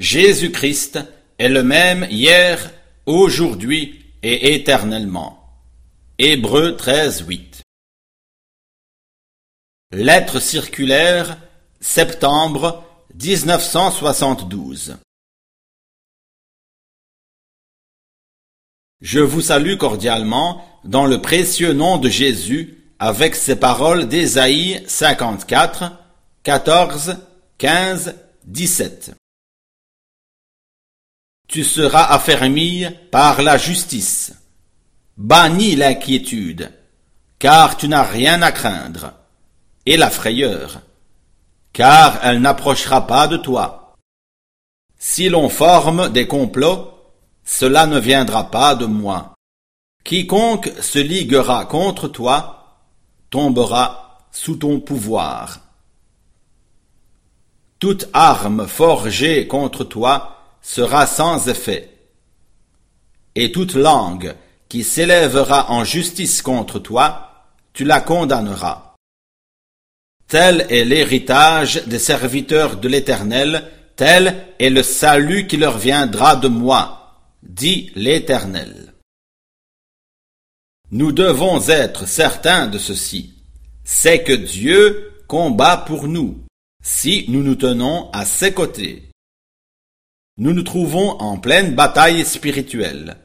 Jésus-Christ est le même hier, aujourd'hui et éternellement. Hébreux 13, 8. Lettre circulaire, septembre 1972. Je vous salue cordialement dans le précieux nom de Jésus avec ces paroles d'Ésaïe 54, 14, 15, 17. Tu seras affermi par la justice. Bannis l'inquiétude, car tu n'as rien à craindre, et la frayeur, car elle n'approchera pas de toi. Si l'on forme des complots, cela ne viendra pas de moi. Quiconque se liguera contre toi tombera sous ton pouvoir. Toute arme forgée contre toi sera sans effet, et toute langue qui s'élèvera en justice contre toi, tu la condamneras. Tel est l'héritage des serviteurs de l'Éternel, tel est le salut qui leur viendra de moi, dit l'Éternel. Nous devons être certains de ceci. C'est que Dieu combat pour nous, si nous nous tenons à ses côtés. Nous nous trouvons en pleine bataille spirituelle.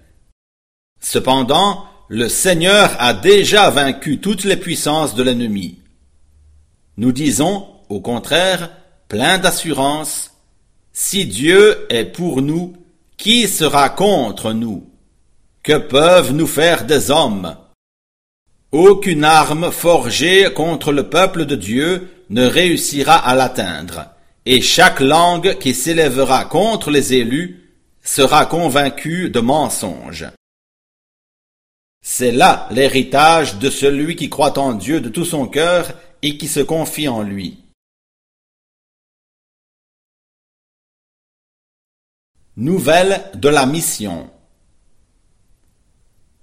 Cependant, le Seigneur a déjà vaincu toutes les puissances de l'ennemi. Nous disons, au contraire, plein d'assurance, si Dieu est pour nous, qui sera contre nous? Que peuvent nous faire des hommes? Aucune arme forgée contre le peuple de Dieu ne réussira à l'atteindre, et chaque langue qui s'élèvera contre les élus sera convaincue de mensonge. C'est là l'héritage de celui qui croit en Dieu de tout son cœur et qui se confie en lui. Nouvelle de la mission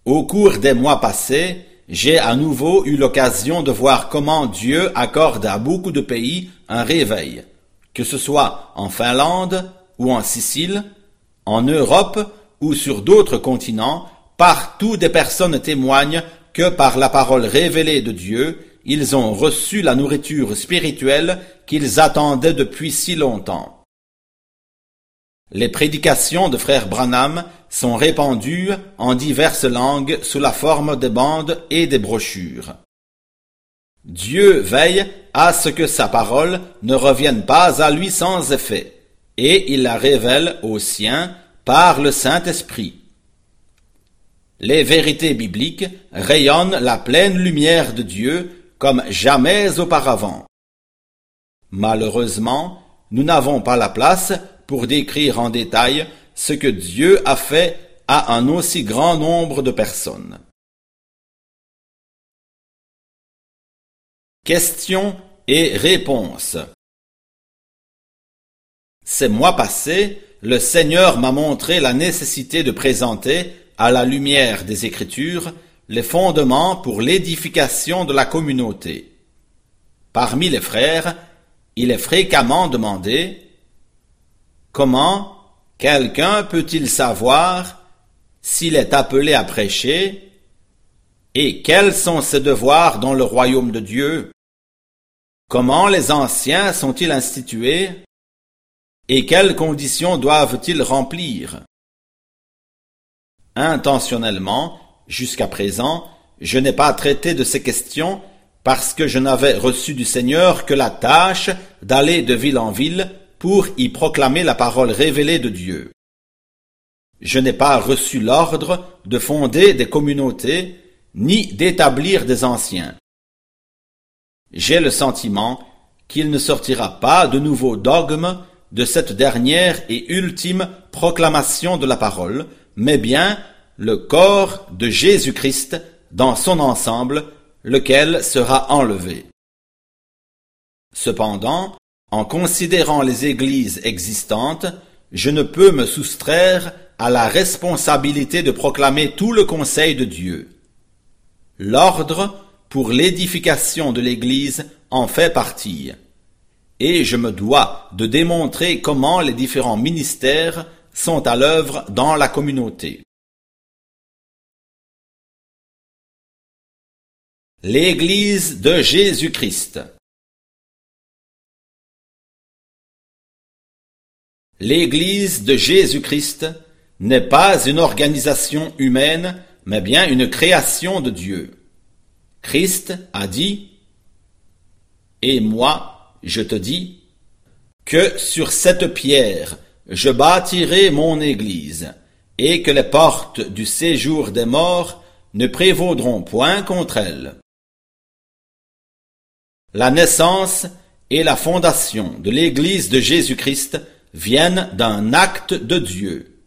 au cours des mois passés, j'ai à nouveau eu l'occasion de voir comment Dieu accorde à beaucoup de pays un réveil, que ce soit en Finlande ou en Sicile, en Europe ou sur d'autres continents, partout des personnes témoignent que par la parole révélée de Dieu, ils ont reçu la nourriture spirituelle qu'ils attendaient depuis si longtemps. Les prédications de frère Branham sont répandues en diverses langues sous la forme de bandes et des brochures. Dieu veille à ce que sa parole ne revienne pas à lui sans effet, et il la révèle aux siens par le Saint-Esprit. Les vérités bibliques rayonnent la pleine lumière de Dieu comme jamais auparavant. Malheureusement, nous n'avons pas la place pour décrire en détail ce que Dieu a fait à un aussi grand nombre de personnes. Questions et réponses Ces mois passés, le Seigneur m'a montré la nécessité de présenter, à la lumière des Écritures, les fondements pour l'édification de la communauté. Parmi les frères, il est fréquemment demandé Comment quelqu'un peut-il savoir s'il est appelé à prêcher et quels sont ses devoirs dans le royaume de Dieu? Comment les anciens sont-ils institués? Et quelles conditions doivent-ils remplir? Intentionnellement, jusqu'à présent, je n'ai pas traité de ces questions parce que je n'avais reçu du Seigneur que la tâche d'aller de ville en ville pour y proclamer la parole révélée de Dieu. Je n'ai pas reçu l'ordre de fonder des communautés, ni d'établir des anciens. J'ai le sentiment qu'il ne sortira pas de nouveaux dogmes de cette dernière et ultime proclamation de la parole, mais bien le corps de Jésus-Christ dans son ensemble, lequel sera enlevé. Cependant, en considérant les églises existantes, je ne peux me soustraire à la responsabilité de proclamer tout le conseil de Dieu. L'ordre pour l'édification de l'Église en fait partie. et je me dois de démontrer comment les différents ministères sont à l'œuvre dans la communauté. L'Église de Jésus-Christ L'Église de Jésus-Christ n'est pas une organisation humaine, mais bien une création de Dieu. Christ a dit, Et moi, je te dis, que sur cette pierre je bâtirai mon Église, et que les portes du séjour des morts ne prévaudront point contre elle. La naissance et la fondation de l'Église de Jésus-Christ viennent d'un acte de Dieu.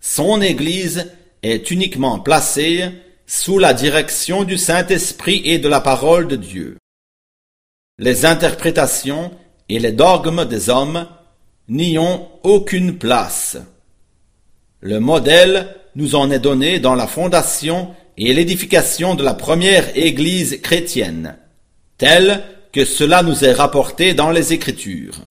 Son Église est uniquement placée sous la direction du Saint-Esprit et de la parole de Dieu. Les interprétations et les dogmes des hommes n'y ont aucune place. Le modèle nous en est donné dans la fondation et l'édification de la première Église chrétienne tel que cela nous est rapporté dans les Écritures.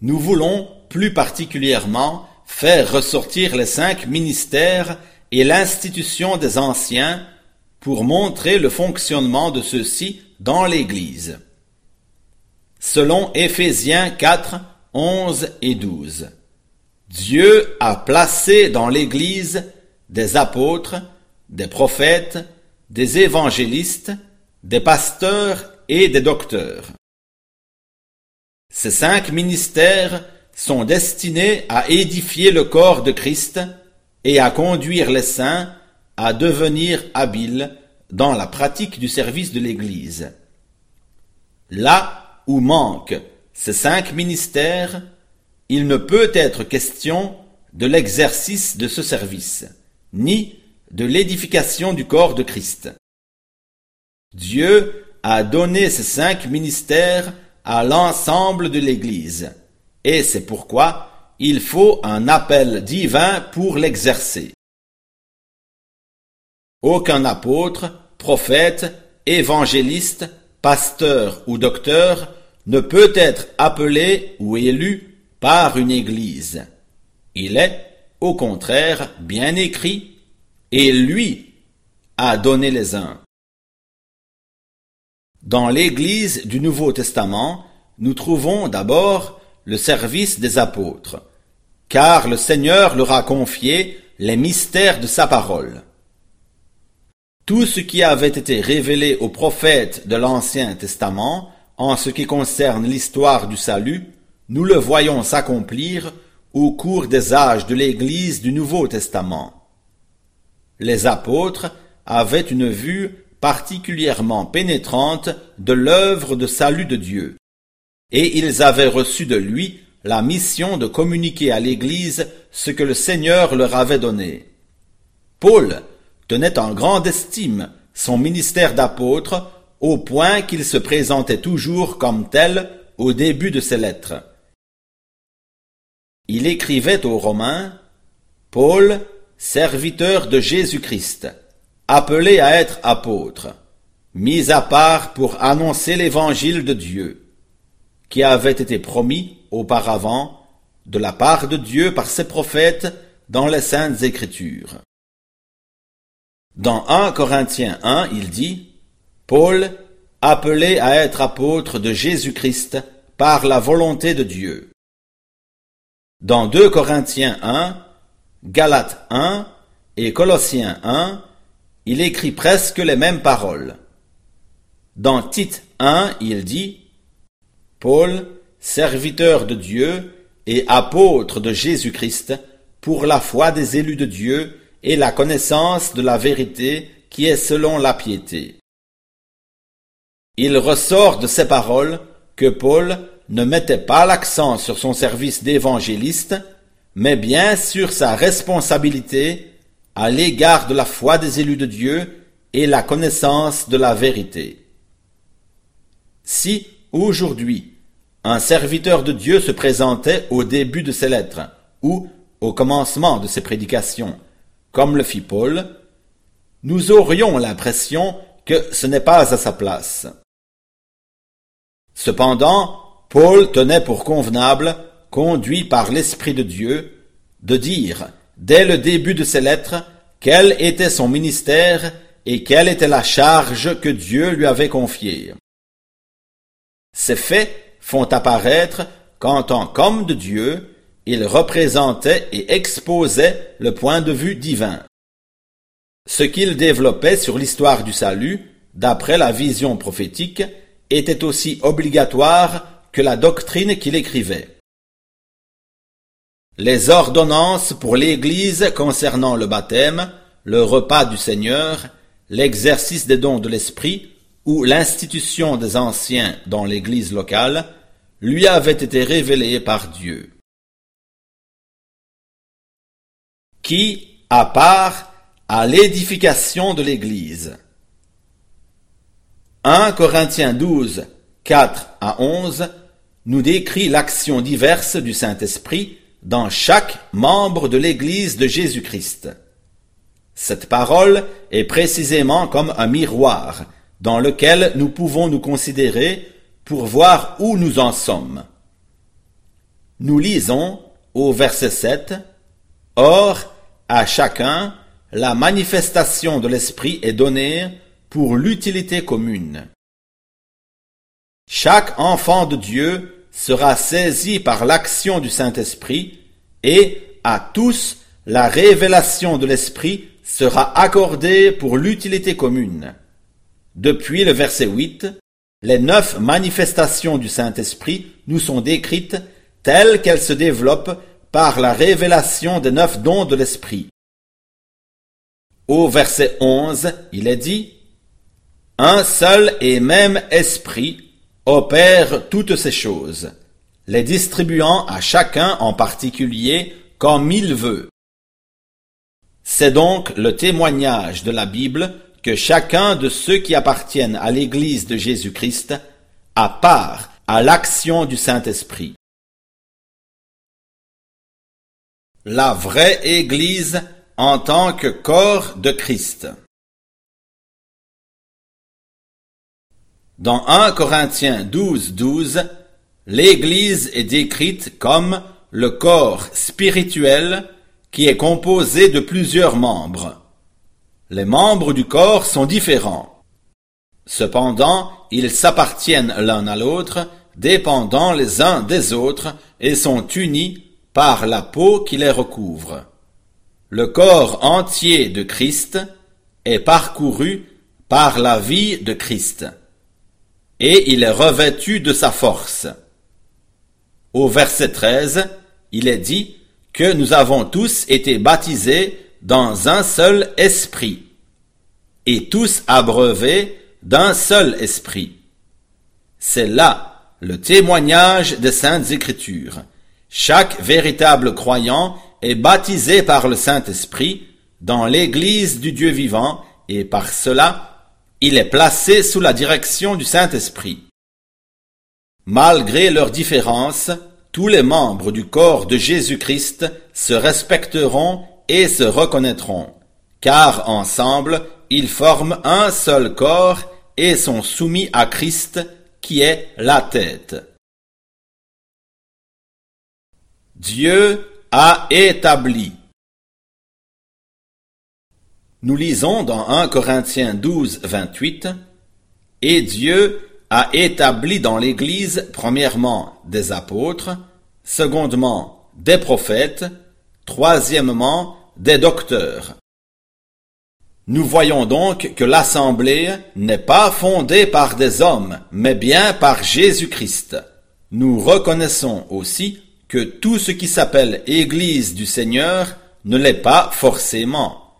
Nous voulons plus particulièrement faire ressortir les cinq ministères et l'institution des anciens pour montrer le fonctionnement de ceux-ci dans l'Église. Selon Éphésiens 4, 11 et 12, Dieu a placé dans l'Église des apôtres, des prophètes, des évangélistes, des pasteurs et des docteurs. Ces cinq ministères sont destinés à édifier le corps de Christ et à conduire les saints à devenir habiles dans la pratique du service de l'Église. Là où manquent ces cinq ministères, il ne peut être question de l'exercice de ce service, ni de l'édification du corps de Christ. Dieu a donné ces cinq ministères à l'ensemble de l'Église, et c'est pourquoi il faut un appel divin pour l'exercer. Aucun apôtre, prophète, évangéliste, pasteur ou docteur ne peut être appelé ou élu par une Église. Il est, au contraire, bien écrit, et lui a donné les uns. Dans l'Église du Nouveau Testament, nous trouvons d'abord le service des apôtres, car le Seigneur leur a confié les mystères de sa parole. Tout ce qui avait été révélé aux prophètes de l'Ancien Testament en ce qui concerne l'histoire du salut, nous le voyons s'accomplir au cours des âges de l'Église du Nouveau Testament. Les apôtres avaient une vue particulièrement pénétrante de l'œuvre de salut de Dieu. Et ils avaient reçu de lui la mission de communiquer à l'Église ce que le Seigneur leur avait donné. Paul tenait en grande estime son ministère d'apôtre au point qu'il se présentait toujours comme tel au début de ses lettres. Il écrivait aux Romains Paul, serviteur de Jésus-Christ, appelé à être apôtre, mis à part pour annoncer l'évangile de Dieu, qui avait été promis auparavant de la part de Dieu par ses prophètes dans les saintes écritures. Dans 1 Corinthiens 1, il dit, Paul, appelé à être apôtre de Jésus-Christ par la volonté de Dieu. Dans 2 Corinthiens 1, Galates 1 et Colossiens 1, il écrit presque les mêmes paroles. Dans Tite 1, il dit Paul, serviteur de Dieu et apôtre de Jésus-Christ, pour la foi des élus de Dieu et la connaissance de la vérité qui est selon la piété. Il ressort de ces paroles que Paul ne mettait pas l'accent sur son service d'évangéliste, mais bien sur sa responsabilité à l'égard de la foi des élus de Dieu et la connaissance de la vérité. Si, aujourd'hui, un serviteur de Dieu se présentait au début de ses lettres, ou au commencement de ses prédications, comme le fit Paul, nous aurions l'impression que ce n'est pas à sa place. Cependant, Paul tenait pour convenable, conduit par l'Esprit de Dieu, de dire, dès le début de ses lettres, quel était son ministère et quelle était la charge que Dieu lui avait confiée. Ces faits font apparaître qu'en tant qu'homme de Dieu, il représentait et exposait le point de vue divin. Ce qu'il développait sur l'histoire du salut, d'après la vision prophétique, était aussi obligatoire que la doctrine qu'il écrivait. Les ordonnances pour l'Église concernant le baptême, le repas du Seigneur, l'exercice des dons de l'Esprit ou l'institution des anciens dans l'Église locale lui avaient été révélées par Dieu. Qui a part à l'édification de l'Église 1 Corinthiens 12, 4 à 11 nous décrit l'action diverse du Saint-Esprit dans chaque membre de l'Église de Jésus-Christ. Cette parole est précisément comme un miroir dans lequel nous pouvons nous considérer pour voir où nous en sommes. Nous lisons au verset 7 Or, à chacun, la manifestation de l'Esprit est donnée pour l'utilité commune. Chaque enfant de Dieu sera saisi par l'action du Saint-Esprit et à tous la révélation de l'Esprit sera accordée pour l'utilité commune. Depuis le verset 8, les neuf manifestations du Saint-Esprit nous sont décrites telles qu'elles se développent par la révélation des neuf dons de l'Esprit. Au verset 11, il est dit Un seul et même Esprit opère toutes ces choses, les distribuant à chacun en particulier comme il veut. C'est donc le témoignage de la Bible que chacun de ceux qui appartiennent à l'Église de Jésus-Christ a part à l'action du Saint-Esprit. La vraie Église en tant que corps de Christ. Dans 1 Corinthiens 12, 12, l'Église est décrite comme le corps spirituel qui est composé de plusieurs membres. Les membres du corps sont différents. Cependant, ils s'appartiennent l'un à l'autre, dépendant les uns des autres, et sont unis par la peau qui les recouvre. Le corps entier de Christ est parcouru par la vie de Christ et il est revêtu de sa force. Au verset 13, il est dit que nous avons tous été baptisés dans un seul esprit, et tous abreuvés d'un seul esprit. C'est là le témoignage des saintes écritures. Chaque véritable croyant est baptisé par le Saint-Esprit dans l'Église du Dieu vivant, et par cela il est placé sous la direction du Saint-Esprit. Malgré leurs différences, tous les membres du corps de Jésus-Christ se respecteront et se reconnaîtront, car ensemble ils forment un seul corps et sont soumis à Christ qui est la tête. Dieu a établi. Nous lisons dans 1 Corinthiens 12, 28, Et Dieu a établi dans l'Église premièrement des apôtres, secondement des prophètes, troisièmement des docteurs. Nous voyons donc que l'Assemblée n'est pas fondée par des hommes, mais bien par Jésus-Christ. Nous reconnaissons aussi que tout ce qui s'appelle Église du Seigneur ne l'est pas forcément.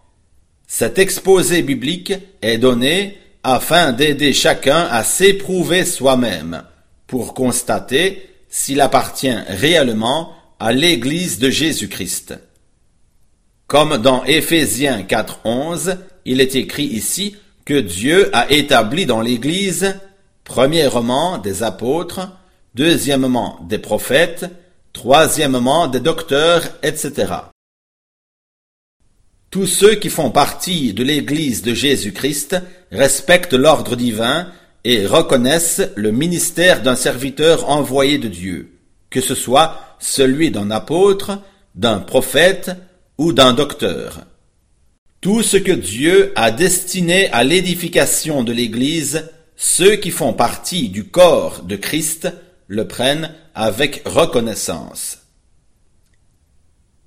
Cet exposé biblique est donné afin d'aider chacun à s'éprouver soi-même, pour constater s'il appartient réellement à l'Église de Jésus-Christ. Comme dans Éphésiens 4.11, il est écrit ici que Dieu a établi dans l'Église, premièrement des apôtres, deuxièmement des prophètes, troisièmement des docteurs, etc. Tous ceux qui font partie de l'Église de Jésus-Christ respectent l'ordre divin et reconnaissent le ministère d'un serviteur envoyé de Dieu, que ce soit celui d'un apôtre, d'un prophète ou d'un docteur. Tout ce que Dieu a destiné à l'édification de l'Église, ceux qui font partie du corps de Christ le prennent avec reconnaissance.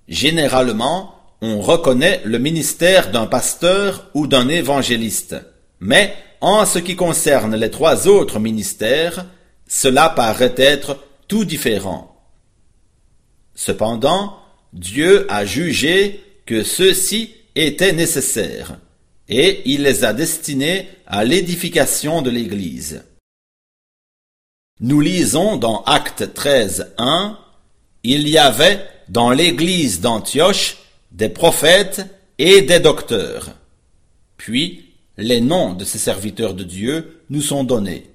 Généralement, on reconnaît le ministère d'un pasteur ou d'un évangéliste, mais en ce qui concerne les trois autres ministères, cela paraît être tout différent. Cependant, Dieu a jugé que ceux-ci étaient nécessaires, et il les a destinés à l'édification de l'Église. Nous lisons dans Acte 13, 1, Il y avait dans l'Église d'Antioche des prophètes et des docteurs. Puis, les noms de ces serviteurs de Dieu nous sont donnés.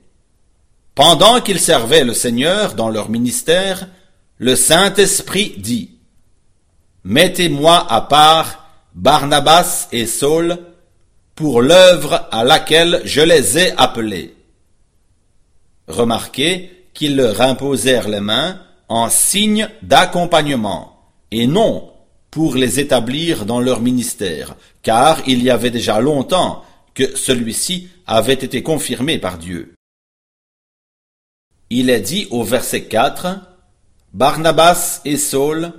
Pendant qu'ils servaient le Seigneur dans leur ministère, le Saint-Esprit dit, Mettez-moi à part Barnabas et Saul pour l'œuvre à laquelle je les ai appelés. Remarquez qu'ils leur imposèrent les mains en signe d'accompagnement, et non pour les établir dans leur ministère, car il y avait déjà longtemps que celui-ci avait été confirmé par Dieu. Il est dit au verset 4, Barnabas et Saul,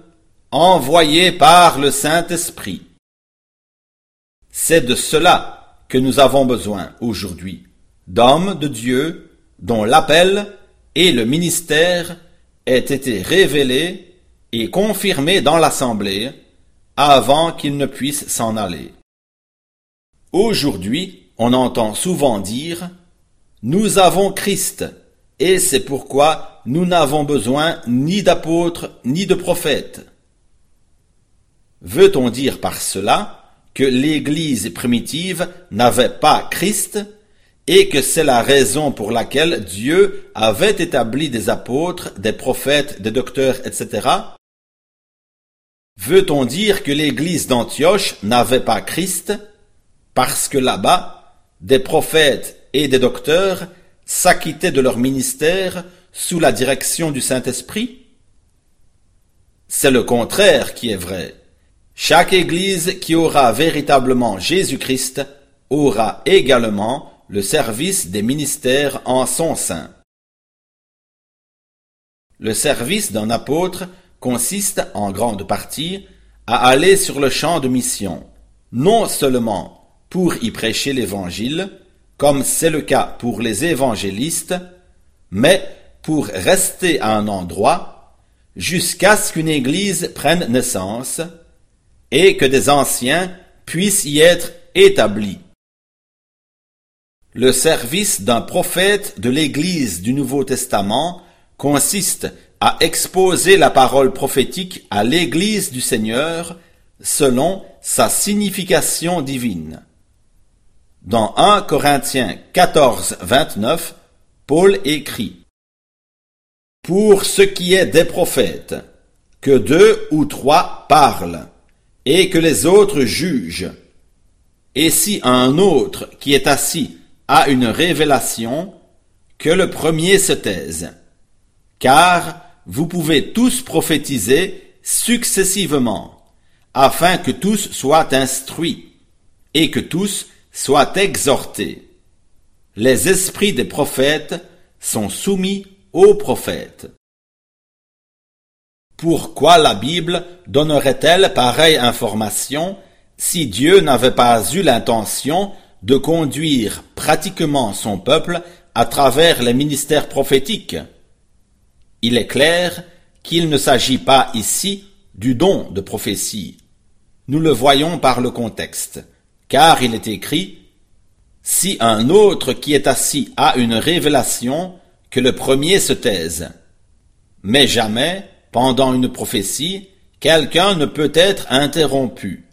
envoyés par le Saint-Esprit. C'est de cela que nous avons besoin aujourd'hui, d'hommes de Dieu dont l'appel et le ministère aient été révélés et confirmés dans l'Assemblée avant qu'ils ne puissent s'en aller. Aujourd'hui, on entend souvent dire Nous avons Christ, et c'est pourquoi nous n'avons besoin ni d'apôtres ni de prophètes. Veut-on dire par cela que l'Église primitive n'avait pas Christ et que c'est la raison pour laquelle Dieu avait établi des apôtres, des prophètes, des docteurs, etc. Veut-on dire que l'église d'Antioche n'avait pas Christ parce que là-bas, des prophètes et des docteurs s'acquittaient de leur ministère sous la direction du Saint-Esprit C'est le contraire qui est vrai. Chaque église qui aura véritablement Jésus-Christ aura également le service des ministères en son sein. Le service d'un apôtre consiste en grande partie à aller sur le champ de mission, non seulement pour y prêcher l'Évangile, comme c'est le cas pour les évangélistes, mais pour rester à un endroit jusqu'à ce qu'une Église prenne naissance et que des anciens puissent y être établis. Le service d'un prophète de l'Église du Nouveau Testament consiste à exposer la parole prophétique à l'Église du Seigneur selon sa signification divine. Dans 1 Corinthiens 14, 29, Paul écrit Pour ce qui est des prophètes, que deux ou trois parlent, et que les autres jugent. Et si un autre qui est assis a une révélation, que le premier se taise. Car vous pouvez tous prophétiser successivement, afin que tous soient instruits, et que tous soient exhortés. Les esprits des prophètes sont soumis prophètes. Pourquoi la Bible donnerait-elle pareille information si Dieu n'avait pas eu l'intention de conduire pratiquement son peuple à travers les ministères prophétiques? Il est clair qu'il ne s'agit pas ici du don de prophétie. Nous le voyons par le contexte, car il est écrit Si un autre qui est assis a une révélation, que le premier se taise. Mais jamais, pendant une prophétie, quelqu'un ne peut être interrompu.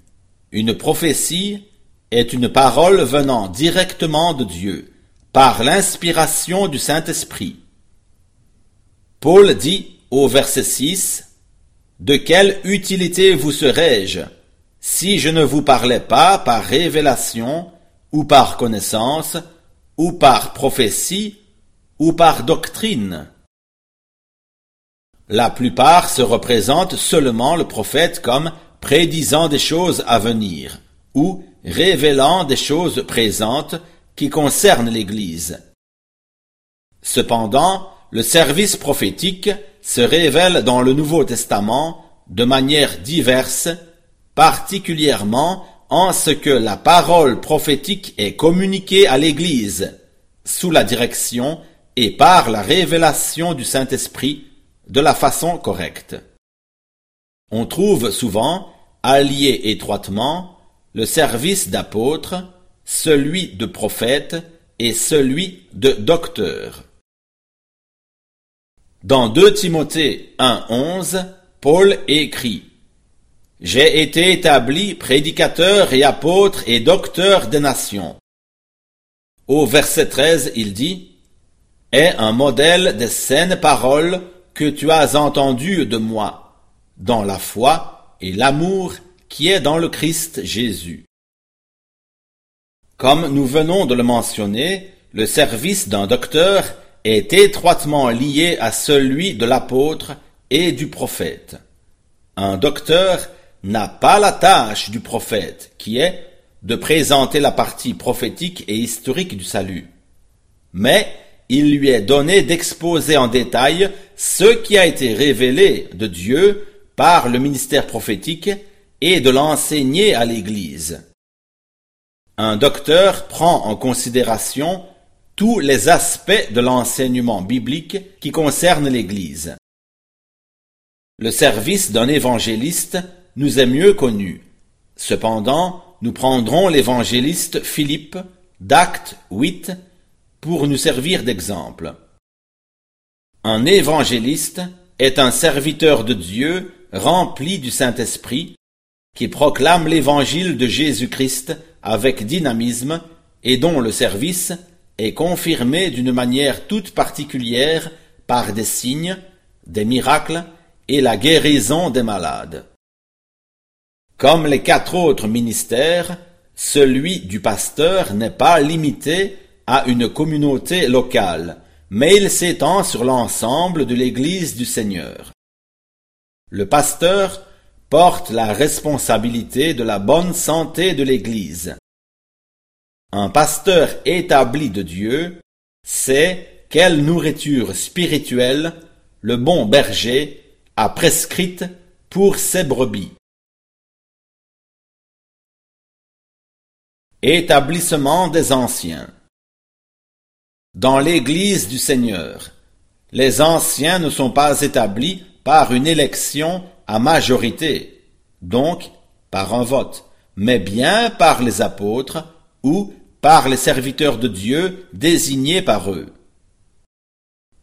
Une prophétie est une parole venant directement de Dieu, par l'inspiration du Saint-Esprit. Paul dit au verset 6, De quelle utilité vous serais-je si je ne vous parlais pas par révélation ou par connaissance ou par prophétie, ou par doctrine. La plupart se représentent seulement le prophète comme prédisant des choses à venir, ou révélant des choses présentes qui concernent l'Église. Cependant, le service prophétique se révèle dans le Nouveau Testament de manière diverse, particulièrement en ce que la parole prophétique est communiquée à l'Église sous la direction et par la révélation du Saint-Esprit de la façon correcte. On trouve souvent, allié étroitement, le service d'apôtre, celui de prophète et celui de docteur. Dans 2 Timothée 1.11, Paul écrit J'ai été établi prédicateur et apôtre et docteur des nations. Au verset 13, il dit Est un modèle des saines paroles que tu as entendues de moi, dans la foi et l'amour qui est dans le Christ Jésus. Comme nous venons de le mentionner, le service d'un docteur est étroitement lié à celui de l'apôtre et du prophète. Un docteur n'a pas la tâche du prophète, qui est de présenter la partie prophétique et historique du salut. Mais il lui est donné d'exposer en détail ce qui a été révélé de Dieu par le ministère prophétique et de l'enseigner à l'Église. Un docteur prend en considération tous les aspects de l'enseignement biblique qui concernent l'Église. Le service d'un évangéliste nous est mieux connu. Cependant, nous prendrons l'évangéliste Philippe d'Acte 8 pour nous servir d'exemple. Un évangéliste est un serviteur de Dieu rempli du Saint-Esprit qui proclame l'évangile de Jésus-Christ avec dynamisme et dont le service est confirmé d'une manière toute particulière par des signes, des miracles et la guérison des malades. Comme les quatre autres ministères, celui du pasteur n'est pas limité à une communauté locale, mais il s'étend sur l'ensemble de l'Église du Seigneur. Le pasteur porte la responsabilité de la bonne santé de l'Église. Un pasteur établi de Dieu sait quelle nourriture spirituelle le bon berger a prescrite pour ses brebis. Établissement des anciens Dans l'Église du Seigneur, les anciens ne sont pas établis par une élection à majorité, donc par un vote, mais bien par les apôtres ou par les serviteurs de Dieu désignés par eux.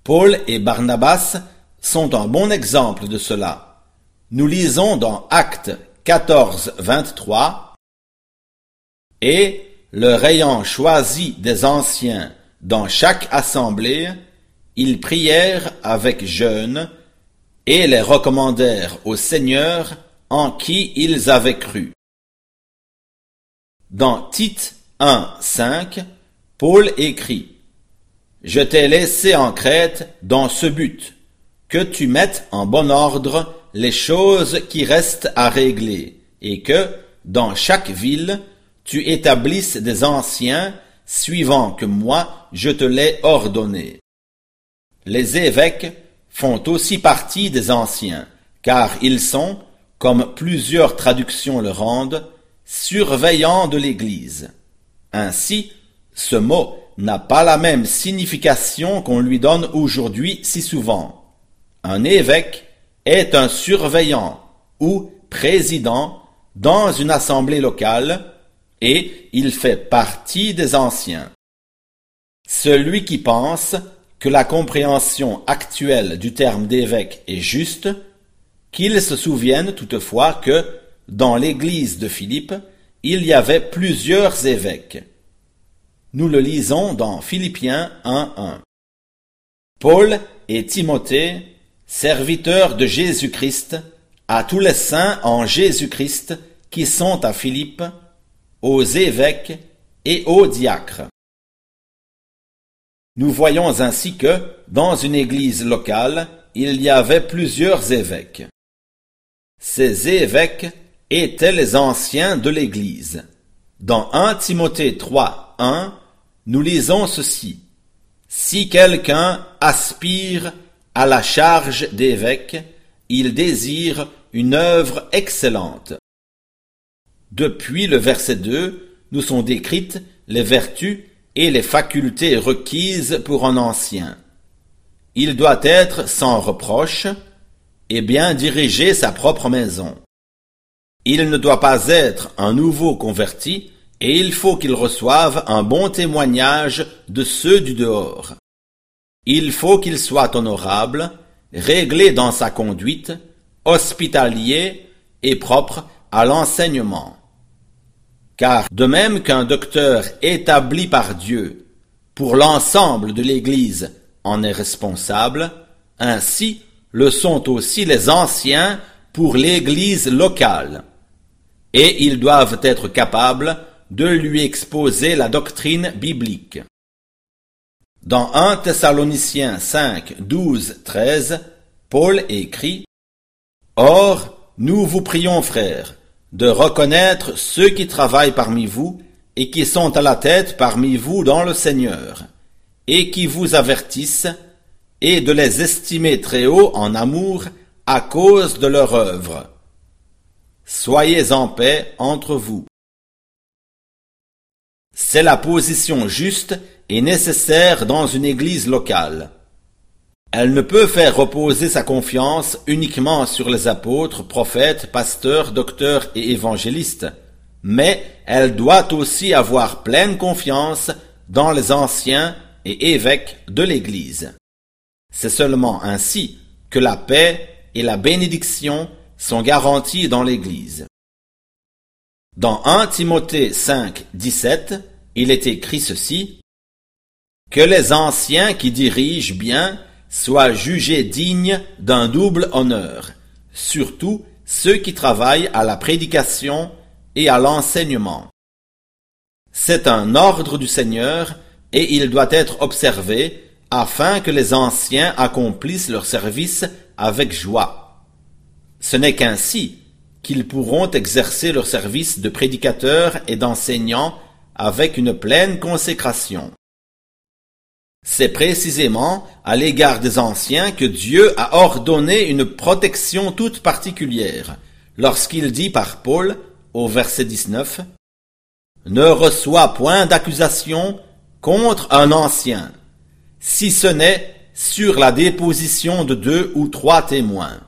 Paul et Barnabas sont un bon exemple de cela. Nous lisons dans Actes 14, 23 Et, leur ayant choisi des anciens dans chaque assemblée, ils prièrent avec jeûne et les recommandèrent au Seigneur en qui ils avaient cru. Dans Tite 1, 5, Paul écrit Je t'ai laissé en Crète dans ce but, que tu mettes en bon ordre les choses qui restent à régler, et que, dans chaque ville, tu établisses des anciens, suivant que moi je te l'ai ordonné. Les évêques font aussi partie des anciens, car ils sont, comme plusieurs traductions le rendent, surveillants de l'Église. Ainsi, ce mot n'a pas la même signification qu'on lui donne aujourd'hui si souvent. Un évêque est un surveillant ou président dans une assemblée locale et il fait partie des anciens. Celui qui pense que la compréhension actuelle du terme d'évêque est juste, qu'il se souvienne toutefois que, dans l'église de Philippe, il y avait plusieurs évêques. Nous le lisons dans Philippiens 1.1. Paul et Timothée, serviteurs de Jésus-Christ, à tous les saints en Jésus-Christ qui sont à Philippe, aux évêques et aux diacres. Nous voyons ainsi que, dans une église locale, il y avait plusieurs évêques. Ces évêques étaient les anciens de l'église. Dans 1 Timothée 3, 1, nous lisons ceci. Si quelqu'un aspire à la charge d'évêque, il désire une œuvre excellente. Depuis le verset 2, nous sont décrites les vertus et les facultés requises pour un ancien. Il doit être sans reproche et bien diriger sa propre maison. Il ne doit pas être un nouveau converti et il faut qu'il reçoive un bon témoignage de ceux du dehors. Il faut qu'il soit honorable, réglé dans sa conduite, hospitalier et propre à l'enseignement. Car de même qu'un docteur établi par Dieu pour l'ensemble de l'Église en est responsable, ainsi le sont aussi les anciens pour l'Église locale. Et ils doivent être capables de lui exposer la doctrine biblique. Dans 1 Thessaloniciens 5, 12, 13, Paul écrit Or, nous vous prions, frères, de reconnaître ceux qui travaillent parmi vous et qui sont à la tête parmi vous dans le Seigneur, et qui vous avertissent, et de les estimer très haut en amour à cause de leur œuvre. Soyez en paix entre vous. C'est la position juste et nécessaire dans une église locale. Elle ne peut faire reposer sa confiance uniquement sur les apôtres, prophètes, pasteurs, docteurs et évangélistes, mais elle doit aussi avoir pleine confiance dans les anciens et évêques de l'Église. C'est seulement ainsi que la paix et la bénédiction sont garanties dans l'Église. Dans 1 Timothée 5, 17, il est écrit ceci, Que les anciens qui dirigent bien soient jugés dignes d'un double honneur, surtout ceux qui travaillent à la prédication et à l'enseignement. C'est un ordre du Seigneur et il doit être observé afin que les anciens accomplissent leur service avec joie. Ce n'est qu'ainsi qu'ils pourront exercer leur service de prédicateurs et d'enseignants avec une pleine consécration. C'est précisément à l'égard des anciens que Dieu a ordonné une protection toute particulière, lorsqu'il dit par Paul, au verset 19, Ne reçois point d'accusation contre un ancien, si ce n'est sur la déposition de deux ou trois témoins.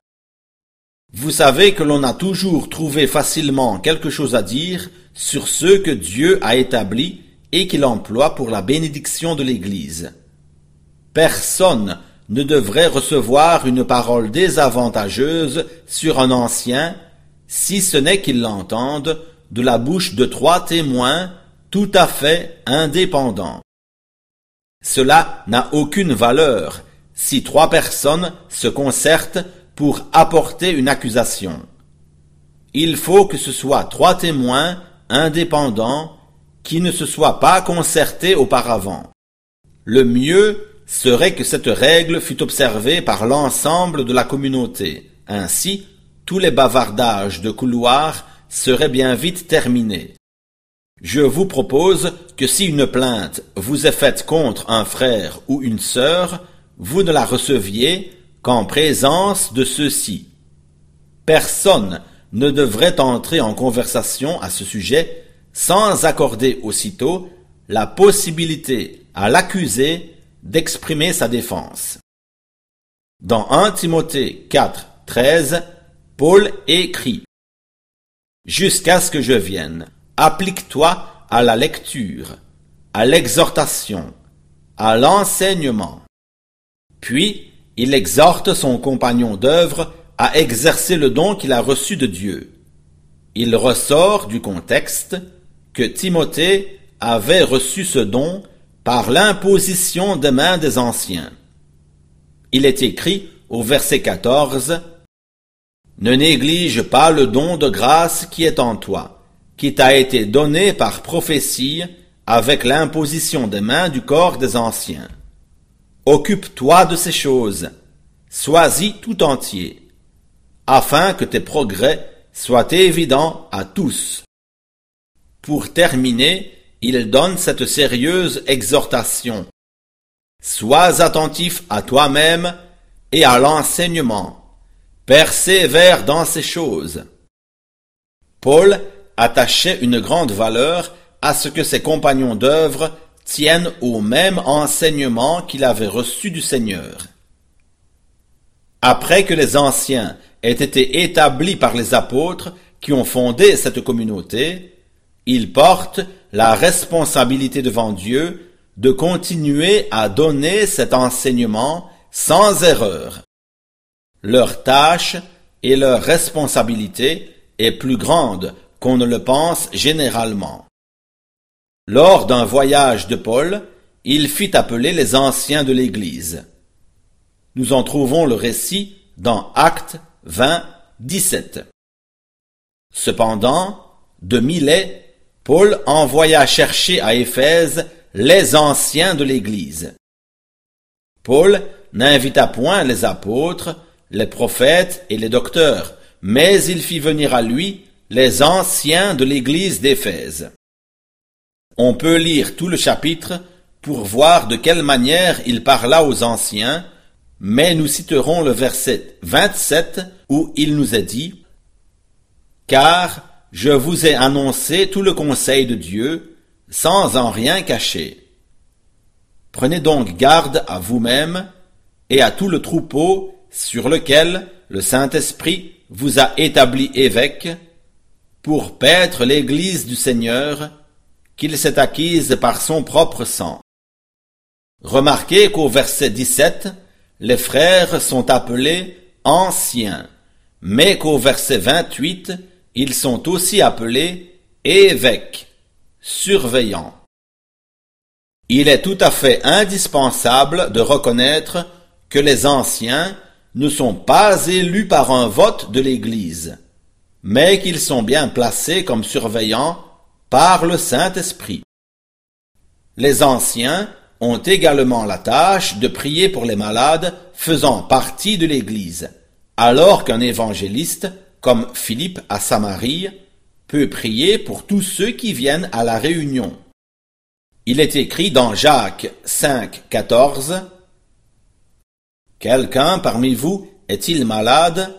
Vous savez que l'on a toujours trouvé facilement quelque chose à dire sur ceux que Dieu a établis et qu'il emploie pour la bénédiction de l'Église. Personne ne devrait recevoir une parole désavantageuse sur un ancien, si ce n'est qu'il l'entende de la bouche de trois témoins tout à fait indépendants. Cela n'a aucune valeur si trois personnes se concertent pour apporter une accusation. Il faut que ce soit trois témoins indépendants qui ne se soient pas concertés auparavant. Le mieux serait que cette règle fût observée par l'ensemble de la communauté. Ainsi, tous les bavardages de couloir seraient bien vite terminés. Je vous propose que si une plainte vous est faite contre un frère ou une sœur, vous ne la receviez qu'en présence de ceux-ci. Personne ne devrait entrer en conversation à ce sujet sans accorder aussitôt la possibilité à l'accusé d'exprimer sa défense. Dans 1 Timothée 4, 13, Paul écrit Jusqu'à ce que je vienne, applique-toi à la lecture, à l'exhortation, à l'enseignement. Puis, il exhorte son compagnon d'œuvre à exercer le don qu'il a reçu de Dieu. Il ressort du contexte que Timothée avait reçu ce don par l'imposition des mains des anciens. Il est écrit au verset 14 Ne néglige pas le don de grâce qui est en toi, qui t'a été donné par prophétie avec l'imposition des mains du corps des anciens. Occupe-toi de ces choses, sois-y tout entier, afin que tes progrès soient évidents à tous. Pour terminer, il donne cette sérieuse exhortation. Sois attentif à toi-même et à l'enseignement. Persévère dans ces choses. Paul attachait une grande valeur à ce que ses compagnons d'œuvre tiennent au même enseignement qu'il avait reçu du Seigneur. Après que les anciens aient été établis par les apôtres qui ont fondé cette communauté, ils portent la responsabilité devant Dieu de continuer à donner cet enseignement sans erreur. Leur tâche et leur responsabilité est plus grande qu'on ne le pense généralement. Lors d'un voyage de Paul, il fit appeler les anciens de l'Église. Nous en trouvons le récit dans Actes 20, 17. Cependant, de Milet, Paul envoya chercher à Éphèse les anciens de l'Église. Paul n'invita point les apôtres, les prophètes et les docteurs, mais il fit venir à lui les anciens de l'église d'Éphèse. On peut lire tout le chapitre pour voir de quelle manière il parla aux anciens, mais nous citerons le verset 27 où il nous est dit Car je vous ai annoncé tout le conseil de Dieu, sans en rien cacher. Prenez donc garde à vous-même et à tout le troupeau sur lequel le Saint-Esprit vous a établi évêque pour paître l'Église du Seigneur qu'il s'est acquise par son propre sang. Remarquez qu'au verset 17, les frères sont appelés anciens, mais qu'au verset 28, ils sont aussi appelés évêques, surveillants. Il est tout à fait indispensable de reconnaître que les anciens ne sont pas élus par un vote de l'Église, mais qu'ils sont bien placés comme surveillants par le Saint-Esprit. Les anciens ont également la tâche de prier pour les malades faisant partie de l'Église, alors qu'un évangéliste, comme Philippe à Samarie, peut prier pour tous ceux qui viennent à la réunion. Il est écrit dans Jacques 5, 14 Quelqu'un parmi vous est-il malade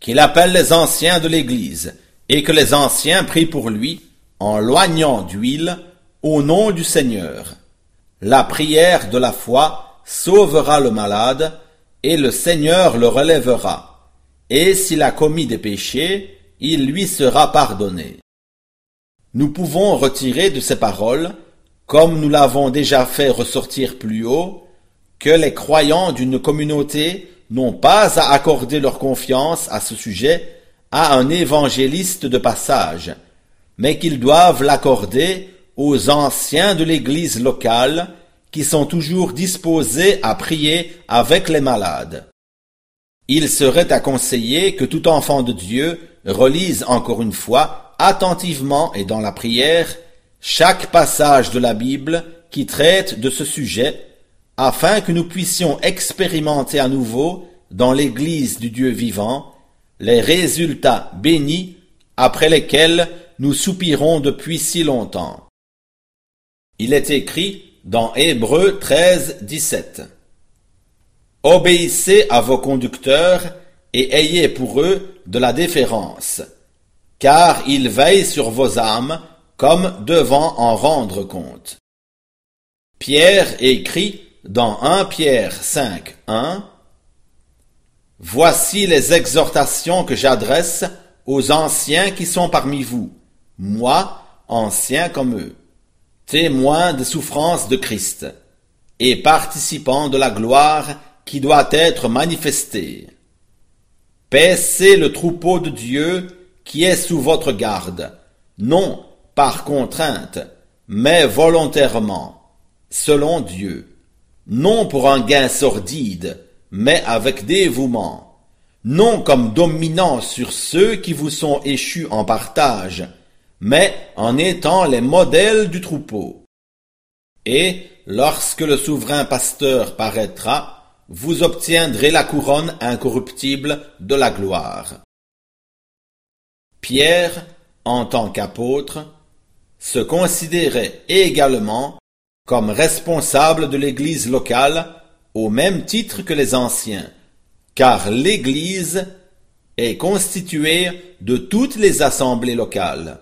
Qu'il appelle les anciens de l'Église, et que les anciens prient pour lui, en loignant d'huile, au nom du Seigneur. La prière de la foi sauvera le malade, et le Seigneur le relèvera. Et s'il a commis des péchés, il lui sera pardonné. Nous pouvons retirer de ces paroles, comme nous l'avons déjà fait ressortir plus haut, que les croyants d'une communauté n'ont pas à accorder leur confiance à ce sujet à un évangéliste de passage, mais qu'ils doivent l'accorder aux anciens de l'Église locale qui sont toujours disposés à prier avec les malades. Il serait à conseiller que tout enfant de Dieu relise encore une fois attentivement et dans la prière chaque passage de la Bible qui traite de ce sujet afin que nous puissions expérimenter à nouveau dans l'Église du Dieu vivant les résultats bénis après lesquels nous soupirons depuis si longtemps. Il est écrit dans Hébreux 13, 17. Obéissez à vos conducteurs et ayez pour eux de la déférence, car ils veillent sur vos âmes comme devant en rendre compte. Pierre écrit dans 1 Pierre 5, 1, Voici les exhortations que j'adresse aux anciens qui sont parmi vous, moi, ancien comme eux, témoins des souffrances de Christ, et participants de la gloire qui doit être manifestée. Paissez le troupeau de Dieu qui est sous votre garde, non par contrainte, mais volontairement, selon Dieu non pour un gain sordide, mais avec dévouement, non comme dominant sur ceux qui vous sont échus en partage, mais en étant les modèles du troupeau. Et lorsque le souverain pasteur paraîtra, vous obtiendrez la couronne incorruptible de la gloire. Pierre, en tant qu'apôtre, se considérait également comme responsable de l'Église locale au même titre que les anciens, car l'Église est constituée de toutes les assemblées locales.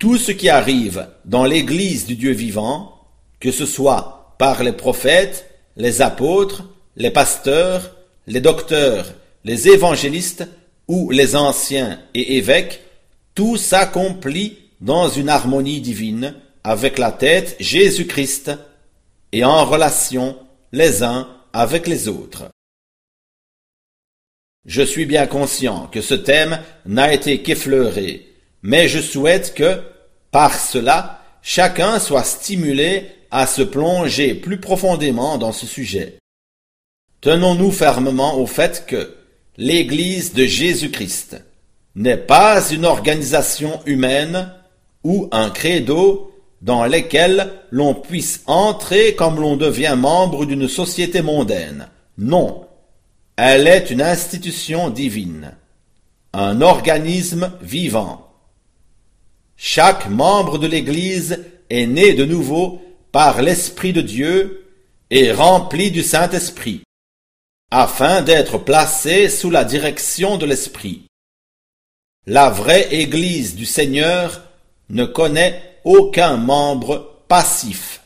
Tout ce qui arrive dans l'Église du Dieu vivant, que ce soit par les prophètes, les apôtres, les pasteurs, les docteurs, les évangélistes ou les anciens et évêques, tout s'accomplit dans une harmonie divine avec la tête Jésus-Christ et en relation les uns avec les autres. Je suis bien conscient que ce thème n'a été qu'effleuré, mais je souhaite que, par cela, chacun soit stimulé à se plonger plus profondément dans ce sujet. Tenons-nous fermement au fait que l'Église de Jésus-Christ n'est pas une organisation humaine ou un credo dans lequel l'on puisse entrer comme l'on devient membre d'une société mondaine. Non, elle est une institution divine, un organisme vivant. Chaque membre de l'Église est né de nouveau par l'Esprit de Dieu et rempli du Saint-Esprit, afin d'être placé sous la direction de l'Esprit. La vraie Église du Seigneur ne connaît aucun membre passif.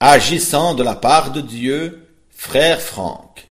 Agissant de la part de Dieu, frère Franck.